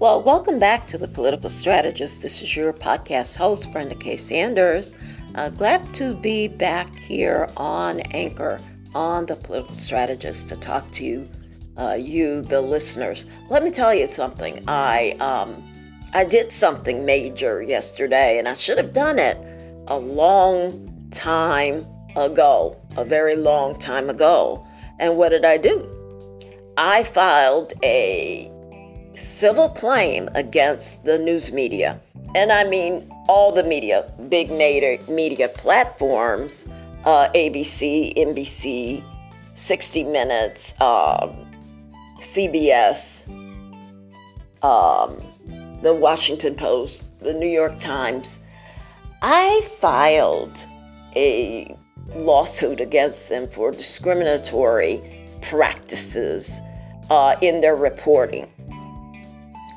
Well, welcome back to The Political Strategist. This is your podcast host, Brenda K. Sanders. Uh, glad to be back here on Anchor on The Political Strategist to talk to you, uh, you, the listeners. Let me tell you something. I um, I did something major yesterday, and I should have done it a long time ago, a very long time ago. And what did I do? I filed a civil claim against the news media. And I mean all the media, big media, media platforms, uh, ABC, NBC, 60 Minutes, uh, CBS, um, the Washington Post, the New York Times. I filed a lawsuit against them for discriminatory practices uh, in their reporting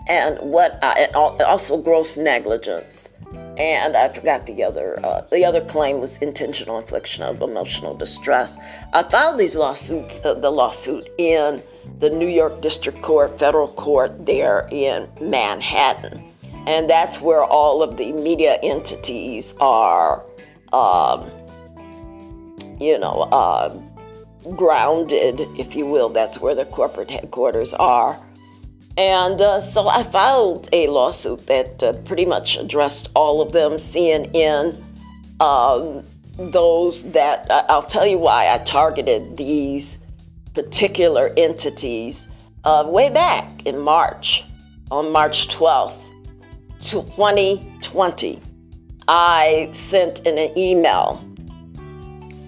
and what I, also gross negligence and I forgot the other. Uh, the other claim was intentional infliction of emotional distress. I filed these lawsuits, uh, the lawsuit in the New York District Court, federal court there in Manhattan, and that's where all of the media entities are, um, you know, uh, grounded, if you will. That's where the corporate headquarters are. And uh, so I filed a lawsuit that uh, pretty much addressed all of them, CNN, um, those that I'll tell you why I targeted these particular entities uh, way back in March, on March 12th, 2020. I sent in an email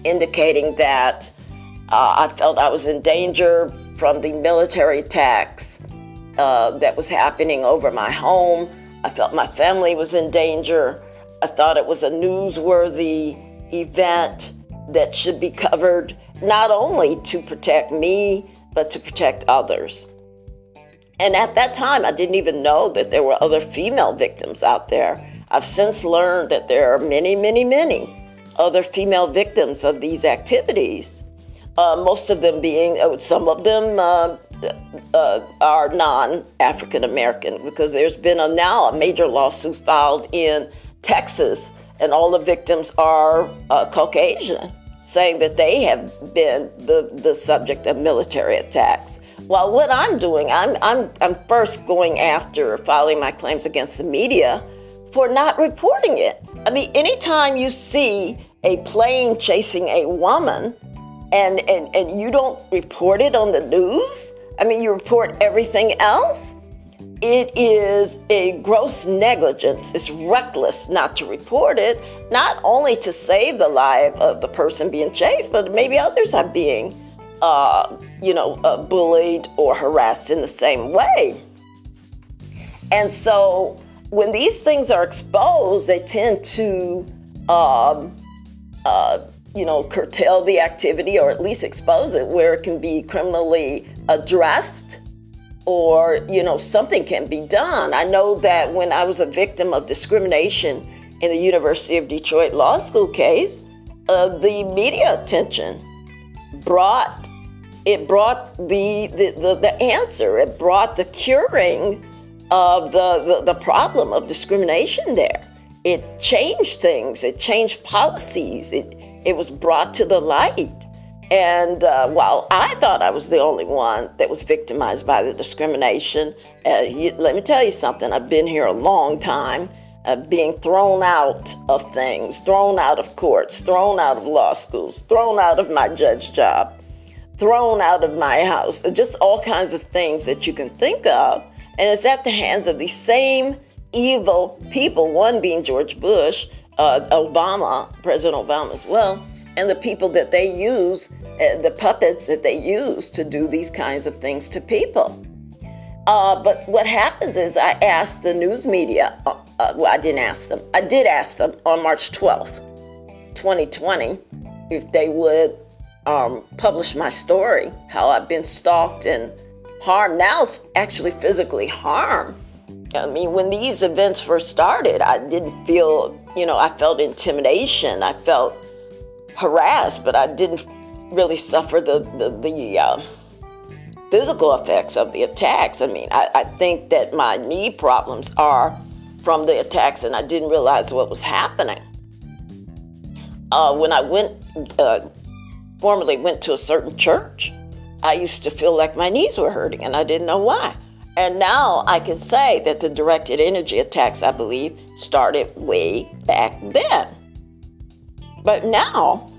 indicating that uh, I felt I was in danger from the military attacks uh, that was happening over my home. I felt my family was in danger. I thought it was a newsworthy event that should be covered not only to protect me, but to protect others. And at that time, I didn't even know that there were other female victims out there. I've since learned that there are many, many, many other female victims of these activities. Uh, most of them being, uh, some of them uh, uh, are non-African American because there's been a now a major lawsuit filed in Texas, and all the victims are uh, Caucasian, saying that they have been the the subject of military attacks. Well, what I'm doing, I'm I'm I'm first going after filing my claims against the media for not reporting it. I mean, anytime you see a plane chasing a woman and, and, and you don't report it on the news, I mean, you report everything else. it is a gross negligence. It's reckless not to report it, not only to save the life of the person being chased, but maybe others are being, uh, you know, uh, bullied or harassed in the same way. And so when these things are exposed, they tend to, um, uh, you know, curtail the activity or at least expose it where it can be criminally addressed or, you know, something can be done. I know that when I was a victim of discrimination in the University of Detroit law school case, uh, the media attention brought it brought the, the, the, the answer, it brought the curing of the, the, the problem of discrimination there. It changed things, it changed policies, it, it was brought to the light. And uh, while I thought I was the only one that was victimized by the discrimination, uh, you, let me tell you something. I've been here a long time, uh, being thrown out of things, thrown out of courts, thrown out of law schools, thrown out of my judge job, thrown out of my house, just all kinds of things that you can think of. And it's at the hands of these same evil people, one being George Bush, uh, Obama, President Obama as well and the people that they use, uh, the puppets that they use to do these kinds of things to people. Uh, but what happens is I asked the news media, uh, uh well, I didn't ask them, I did ask them on March 12th, 2020, if they would um, publish my story, how I've been stalked and harmed. Now it's actually physically harmed. I mean, when these events first started, I didn't feel, you know, I felt intimidation. I felt harassed, but I didn't really suffer the the, the uh, physical effects of the attacks. I mean, I, I think that my knee problems are from the attacks, and I didn't realize what was happening. Uh, when I went, uh, formerly went to a certain church, I used to feel like my knees were hurting, and I didn't know why. And now I can say that the directed energy attacks, I believe, started way back then. But now,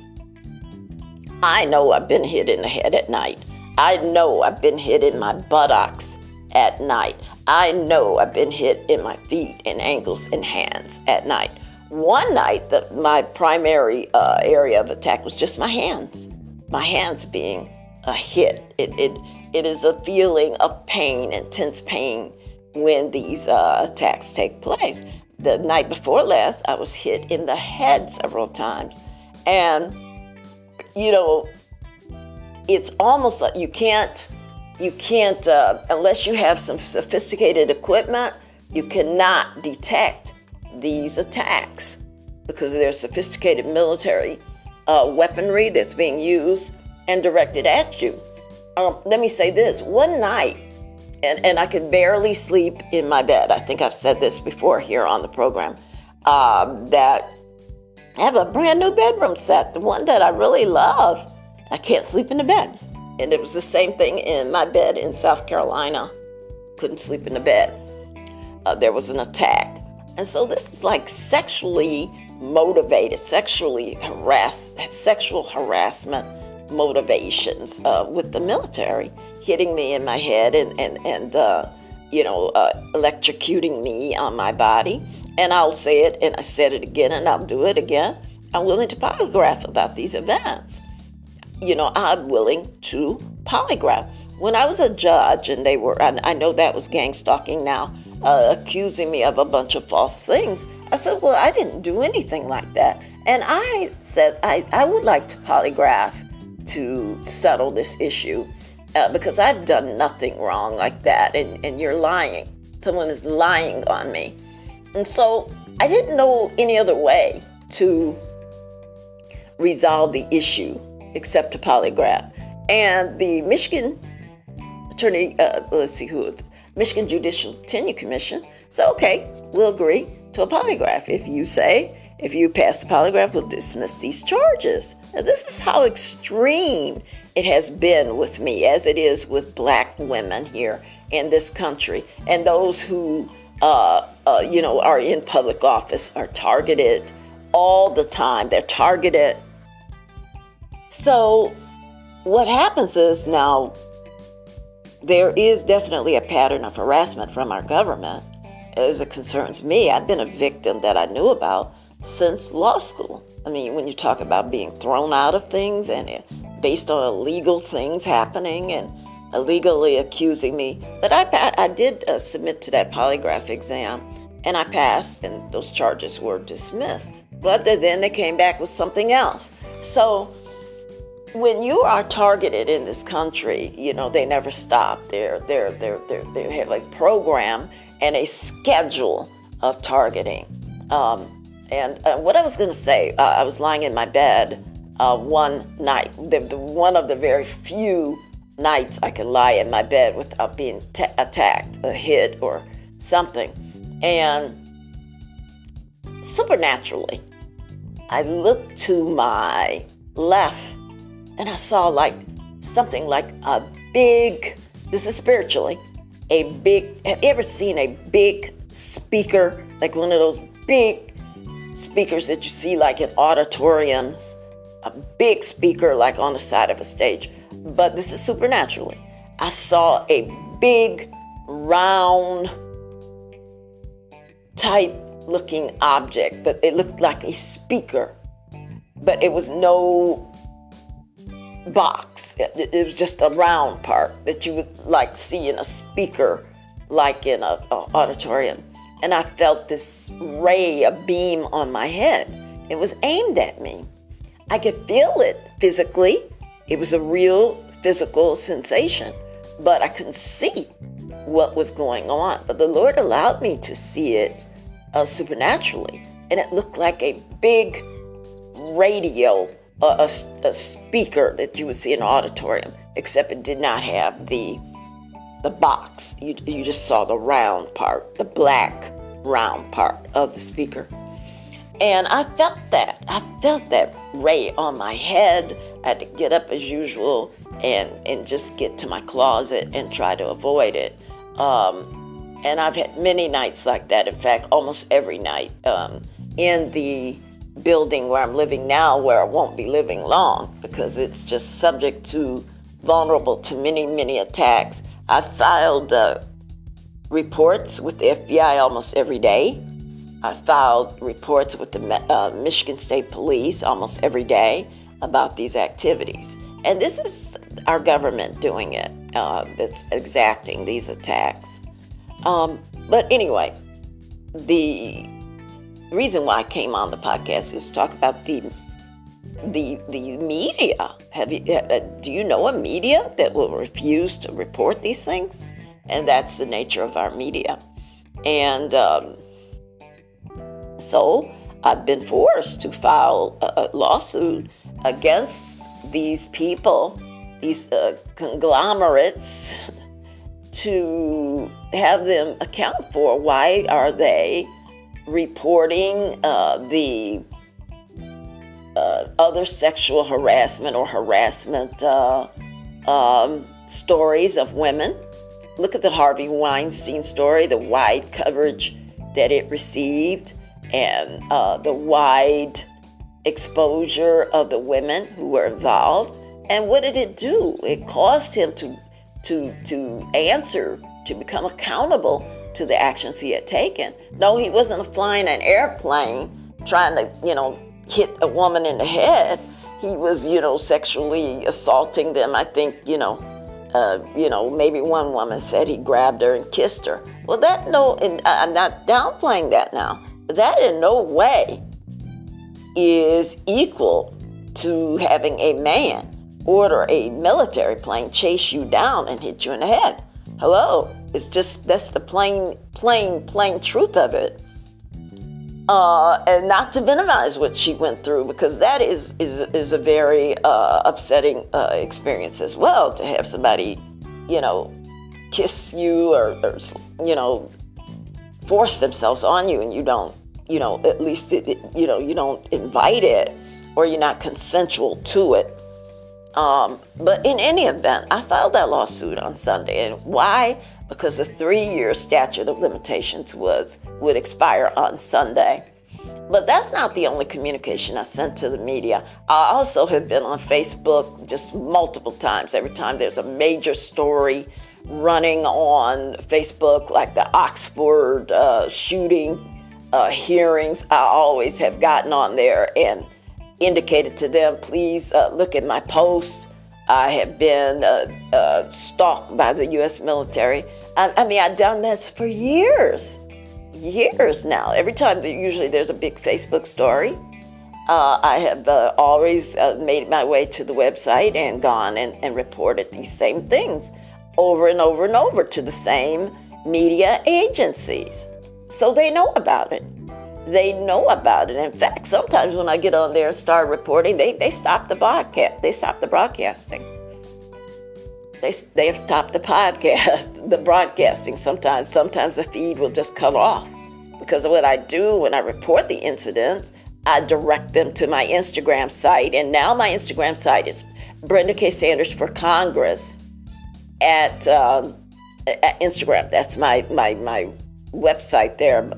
I know I've been hit in the head at night. I know I've been hit in my buttocks at night. I know I've been hit in my feet and ankles and hands at night. One night, the, my primary uh, area of attack was just my hands. My hands being a hit. It, it, it is a feeling of pain, intense pain, when these uh, attacks take place the night before last, I was hit in the head several times. And, you know, it's almost like you can't, you can't, uh, unless you have some sophisticated equipment, you cannot detect these attacks because there's sophisticated military uh, weaponry that's being used and directed at you. Um, let me say this one night, and, and I could barely sleep in my bed. I think I've said this before here on the program. Uh, that I have a brand new bedroom set, the one that I really love. I can't sleep in the bed. And it was the same thing in my bed in South Carolina. Couldn't sleep in the bed. Uh, there was an attack. And so this is like sexually motivated, sexually harassed, sexual harassment motivations uh, with the military hitting me in my head and and and uh, you know uh, electrocuting me on my body. And I'll say it, and I said it again, and I'll do it again. I'm willing to polygraph about these events. You know, I'm willing to polygraph. When I was a judge, and they were, I know that was gang stalking now, uh, accusing me of a bunch of false things. I said, Well, I didn't do anything like that. And I said, I, I would like to polygraph to settle this issue uh, because I've done nothing wrong like that, and, and you're lying. Someone is lying on me. And so I didn't know any other way to resolve the issue except a polygraph. And the Michigan Attorney, uh, let's see who, Michigan Judicial Tenure Commission said, okay, we'll agree to a polygraph if you say if you pass the polygraph, we'll dismiss these charges. Now, this is how extreme it has been with me, as it is with black women here in this country, and those who, uh, uh, you know, are in public office are targeted all the time. They're targeted. So, what happens is now there is definitely a pattern of harassment from our government as it concerns me. I've been a victim that I knew about since law school. I mean, when you talk about being thrown out of things and based on illegal things happening and illegally accusing me, but I I did uh, submit to that polygraph exam and I passed, and those charges were dismissed. But then they came back with something else. So when you are targeted in this country, you know they never stop. They're they're they're, they're they have a program and a schedule of targeting. Um, and uh, what I was going to say, uh, I was lying in my bed uh, one night, the, the, one of the very few nights I could lie in my bed without being t- attacked, or hit, or something. And supernaturally, I looked to my left and I saw like something like a big, this is spiritually, a big, have you ever seen a big speaker, like one of those big speakers that you see like in auditoriums, a big speaker like on the side of a stage. But this is supernaturally. I saw a big, round, type looking object, but it looked like a speaker. But it was no box. It, it was just a round part that you would like see in a speaker, like in a, a auditorium and I felt this ray, a beam on my head. It was aimed at me. I could feel it physically. It was a real physical sensation, but I couldn't see what was going on. But the Lord allowed me to see it uh, supernaturally, and it looked like a big radio, a, a speaker that you would see in an auditorium, except it did not have the the box. You, you just saw the round part, the black round part of the speaker. And I felt that. I felt that ray on my head. I had to get up as usual and, and just get to my closet and try to avoid it. Um, and I've had many nights like that. In fact, almost every night um, in the building where I'm living now, where I won't be living long because it's just subject to vulnerable to many, many attacks. I filed uh, reports with the FBI almost every day. I filed reports with the uh, Michigan State Police almost every day about these activities. And this is our government doing it uh, that's exacting these attacks. Um, but anyway, the reason why I came on the podcast is to talk about the the the media. Have you uh, do you know a media that will refuse to report these things? And that's the nature of our media. And um, so I've been forced to file a, a lawsuit against these people, these uh, conglomerates, to have them account for why are they reporting uh, the uh, other sexual harassment or harassment uh, um, stories of women. Look at the Harvey Weinstein story, the wide coverage that it received, and uh, the wide exposure of the women who were involved. And what did it do? It caused him to to to answer, to become accountable to the actions he had taken. No, he wasn't flying an airplane trying to, you know, hit a woman in the head. He was, you know, sexually assaulting them. I think, you know, uh, you know, maybe one woman said he grabbed her and kissed her. Well, that no, and I'm not downplaying that now. That in no way is equal to having a man order a military plane chase you down and hit you in the head. Hello, it's just that's the plain, plain, plain truth of it uh, and not to minimize what she went through because that is is is a very uh, upsetting uh, experience as well to have somebody, you know, kiss you or, or, you know force themselves on you and you don't you know at least it, you know you don't invite it or you're not consensual to it. Um, but in any event, I filed that lawsuit on Sunday, and why? Because the three-year statute of limitations was would expire on Sunday. But that's not the only communication I sent to the media. I also have been on Facebook just multiple times. Every time there's a major story running on Facebook, like the Oxford uh, shooting uh, hearings, I always have gotten on there and indicated to them, please uh, look at my post. I have been uh, uh, stalked by the U.S. military. I, I mean, I've done this for years, years now. Every time, usually there's a big Facebook story. Uh, I have uh, always uh, made my way to the website and gone and, and reported these same things over and over and over to the same media agencies. So they know about it. They know about it. In fact, sometimes when I get on there and start reporting, they, they stop the broadcast. They stop the broadcasting. They, they have stopped the podcast, the broadcasting sometimes. Sometimes the feed will just cut off. Because of what I do when I report the incidents, I direct them to my Instagram site. And now my Instagram site is Brenda K. Sanders for Congress at, um, at Instagram. That's my, my, my website there.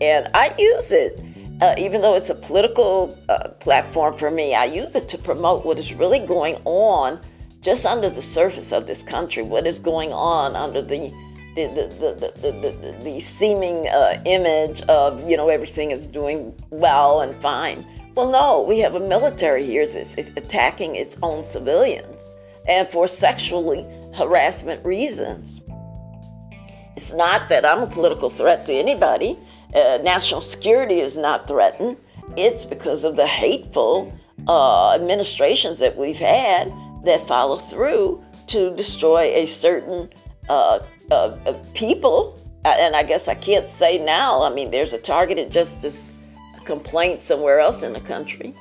And I use it, uh, even though it's a political uh, platform for me, I use it to promote what is really going on just under the surface of this country, what is going on under the the, the, the, the, the, the seeming uh, image of, you know, everything is doing well and fine. Well, no, we have a military here that's is attacking its own civilians and for sexually harassment reasons. It's not that I'm a political threat to anybody. Uh, national security is not threatened. It's because of the hateful uh, administrations that we've had that follow through to destroy a certain uh, uh, uh people. And I guess I can't say now. I mean, there's a targeted justice complaint somewhere else in the country.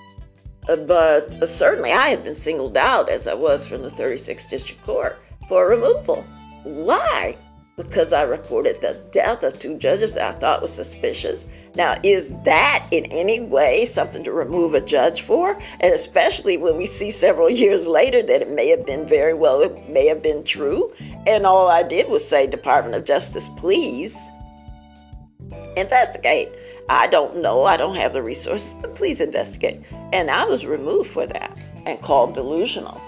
But certainly I have been singled out, as I was from the 36th District Court, for removal. Why? Because I reported the death of two judges that I thought was suspicious. Now, is that in any way something to remove a judge for? And especially when we see several years later that it may have been very well, it may have been true. And all I did was say, Department of Justice, please investigate. I don't know, I don't have the resources, but please investigate. And I was removed for that and called delusional.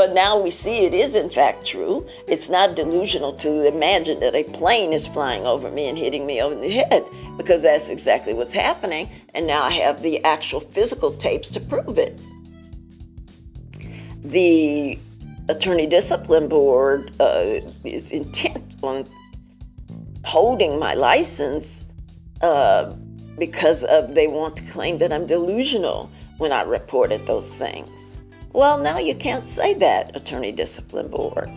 But now we see it is in fact true. It's not delusional to imagine that a plane is flying over me and hitting me over the head because that's exactly what's happening. And now I have the actual physical tapes to prove it. The Attorney Discipline Board uh, is intent on holding my license uh, because of they want to claim that I'm delusional when I reported those things. Well, now you can't say that, Attorney Discipline Board.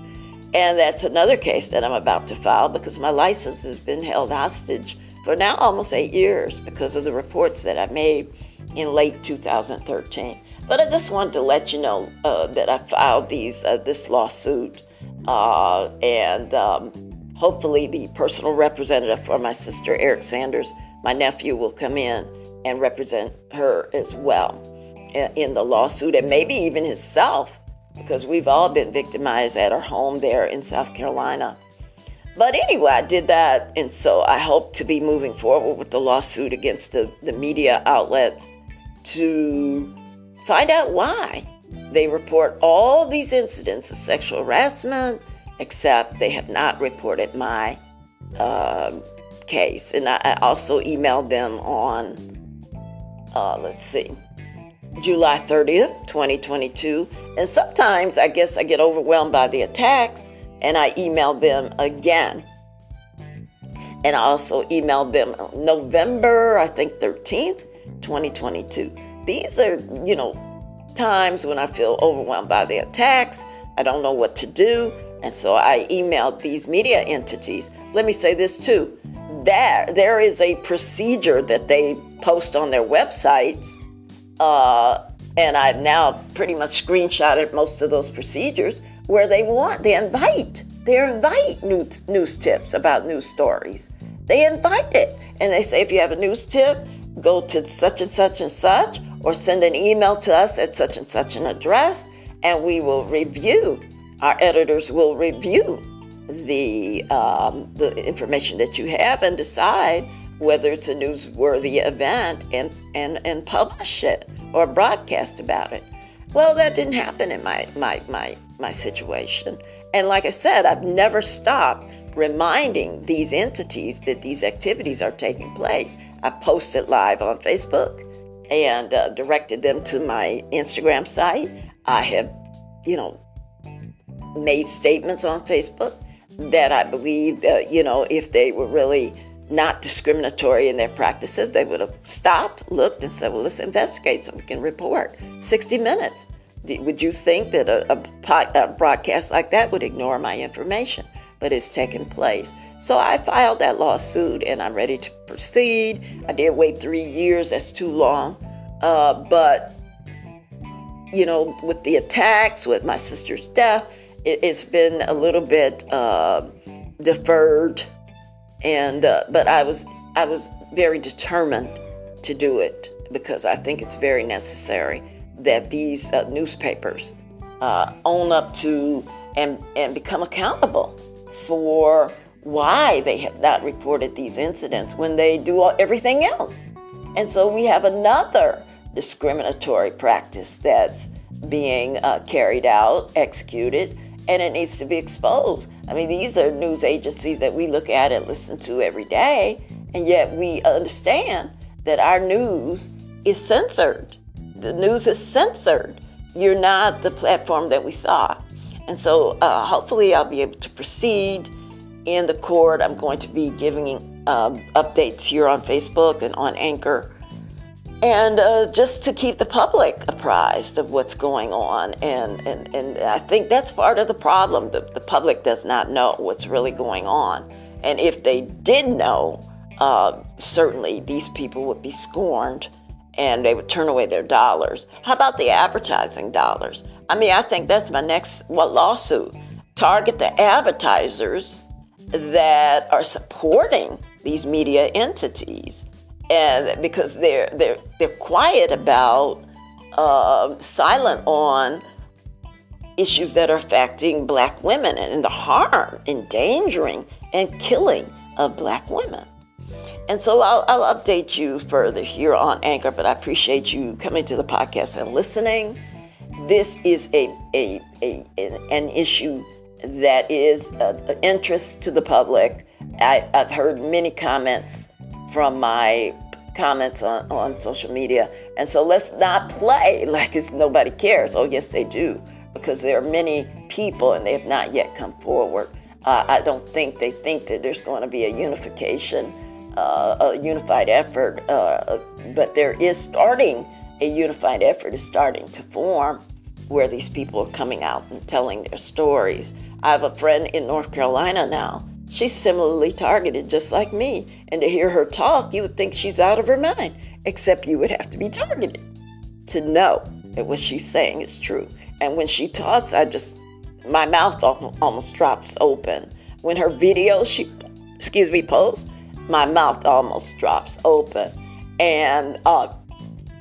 And that's another case that I'm about to file because my license has been held hostage for now almost eight years because of the reports that I made in late 2013. But I just wanted to let you know uh, that I filed these uh, this lawsuit, uh, and um, hopefully the personal representative for my sister Eric Sanders, my nephew, will come in and represent her as well in the lawsuit and maybe even himself because we've all been victimized at our home there in South Carolina. But anyway, I did that, and so I hope to be moving forward with the lawsuit against the, the media outlets to find out why they report all these incidents of sexual harassment, except they have not reported my uh, case. And I, I, also emailed them on, uh, let's see, July 30th, 2022. And sometimes I guess I get overwhelmed by the attacks and I email them again. And I also emailed them November, I think 13th, 2022. These are, you know, times when I feel overwhelmed by the attacks. I don't know what to do. And so I emailed these media entities. Let me say this too. There, there is a procedure that they post on their websites uh, and I've now pretty much screenshotted most of those procedures where they want, they invite, they invite news, news tips about news stories. They invite it. And they say, if you have a news tip, go to such and such and such, or send an email to us at such and such an address, and we will review. Our editors will review the um, the information that you have and decide whether it's a newsworthy event, and, and, and publish it or broadcast about it. Well, that didn't happen in my, my, my, my situation. and like I said, I've never stopped reminding these entities that these activities are taking place. I posted live on Facebook and uh, directed them to my Instagram site. I have, you know, made statements on Facebook that I believe that, you know, if they were really not discriminatory in their practices, they would have stopped, looked, and said, well, let's investigate so we can report. 60 minutes. Would you think that a, a, a broadcast like that would ignore my information? But it's taken place. So I filed that lawsuit and I'm ready to proceed. I did wait three years, that's too long. Uh, but, you know, with the attacks, with my sister's death, it, has been a little bit uh, deferred. And, uh, but I was, I was very determined to do it because I think it's very necessary that these uh, newspapers uh, own up to and, and become accountable for why they have not reported these incidents when they do all, everything else. And so we have another discriminatory practice that's being uh, carried out, executed, and it needs to be exposed. I mean, these are news agencies that we look at and listen to every day, and yet we understand that our news is censored the news is censored. You're not the platform that we thought. And so uh, hopefully I'll be able to proceed in the court. I'm going to be giving um, updates here on Facebook and on Anchor. And uh, just to keep the public apprised of what's going on. And, and, and I think that's part of the problem. The, the public does not know what's really going on. And if they did know, uh, certainly these people would be scorned and they would turn away their dollars. How about the advertising dollars? I mean, I think that's my next what lawsuit. Target the advertisers that are supporting these media entities, and because they're they're they're quiet about, uh, silent on issues that are affecting black women and the harm, endangering, and killing of black women. And so I'll, I'll update you further here on Anchor, but I appreciate you coming to the podcast and listening. This is a, a, a an issue that is of interest to the public. I, I've heard many comments from my comments on, on social media. And so let's not play like it's nobody cares. Oh, yes, they do, because there are many people and they have not yet come forward. Uh, I don't think they think that there's going to be a unification uh, a unified effort, uh, but there is starting a unified effort is starting to form where these people are coming out and telling their stories. I have a friend in North Carolina now. She's similarly targeted, just like me. And to hear her talk, you would think she's out of her mind, except you would have to be targeted to know that what she's saying is true. And when she talks, I just, my mouth almost drops open. When her videos, she, excuse me, posts, my mouth almost drops open. And uh,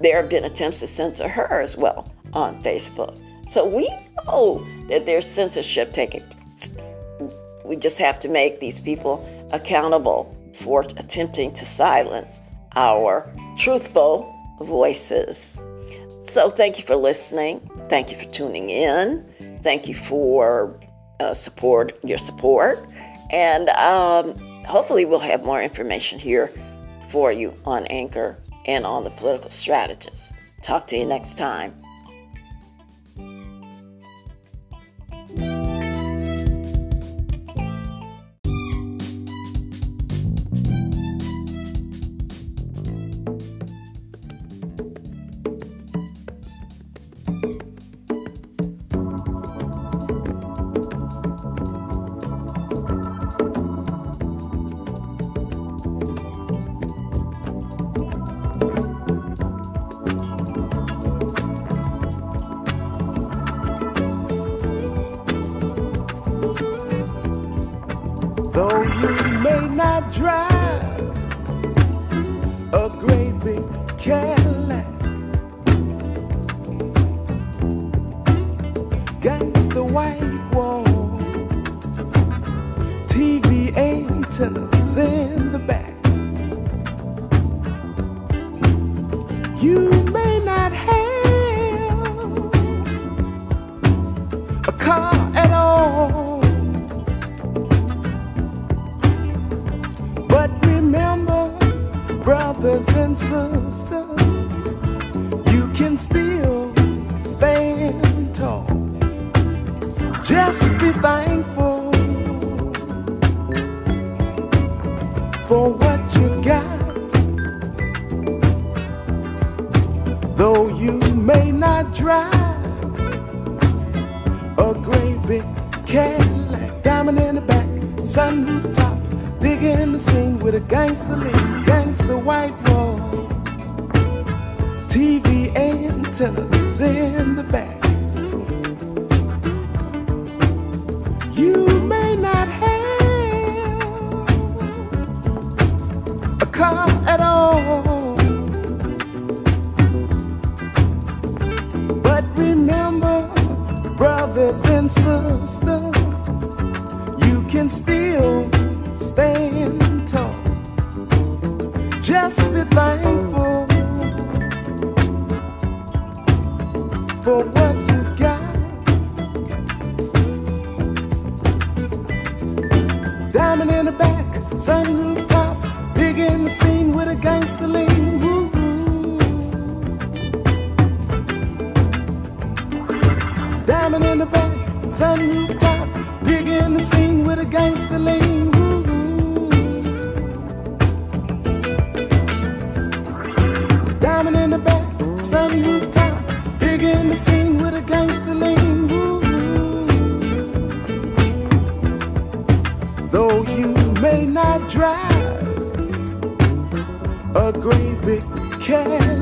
there have been attempts to censor her as well on Facebook. So we know that there's censorship taking place. We just have to make these people accountable for attempting to silence our truthful voices. So thank you for listening. Thank you for tuning in. Thank you for uh, support your support. And um, hopefully, we'll have more information here for you on Anchor and on the political strategist. Talk to you next time. May not drive for what you got. Though you may not drive a great big Cadillac, diamond in the back, sunroof top, digging the scene with a gangster lean, gangster white wall, TV antennas in the back. Car at all. But remember, brothers and sisters, you can still stand tall. Just be thankful for what you got. Diamond in the back, sunroof top, big the scene with a gangster lean. Woo. Diamond in the back, sunroof top, big in the scene with a gangster lean. Woo. Great big Cadillac,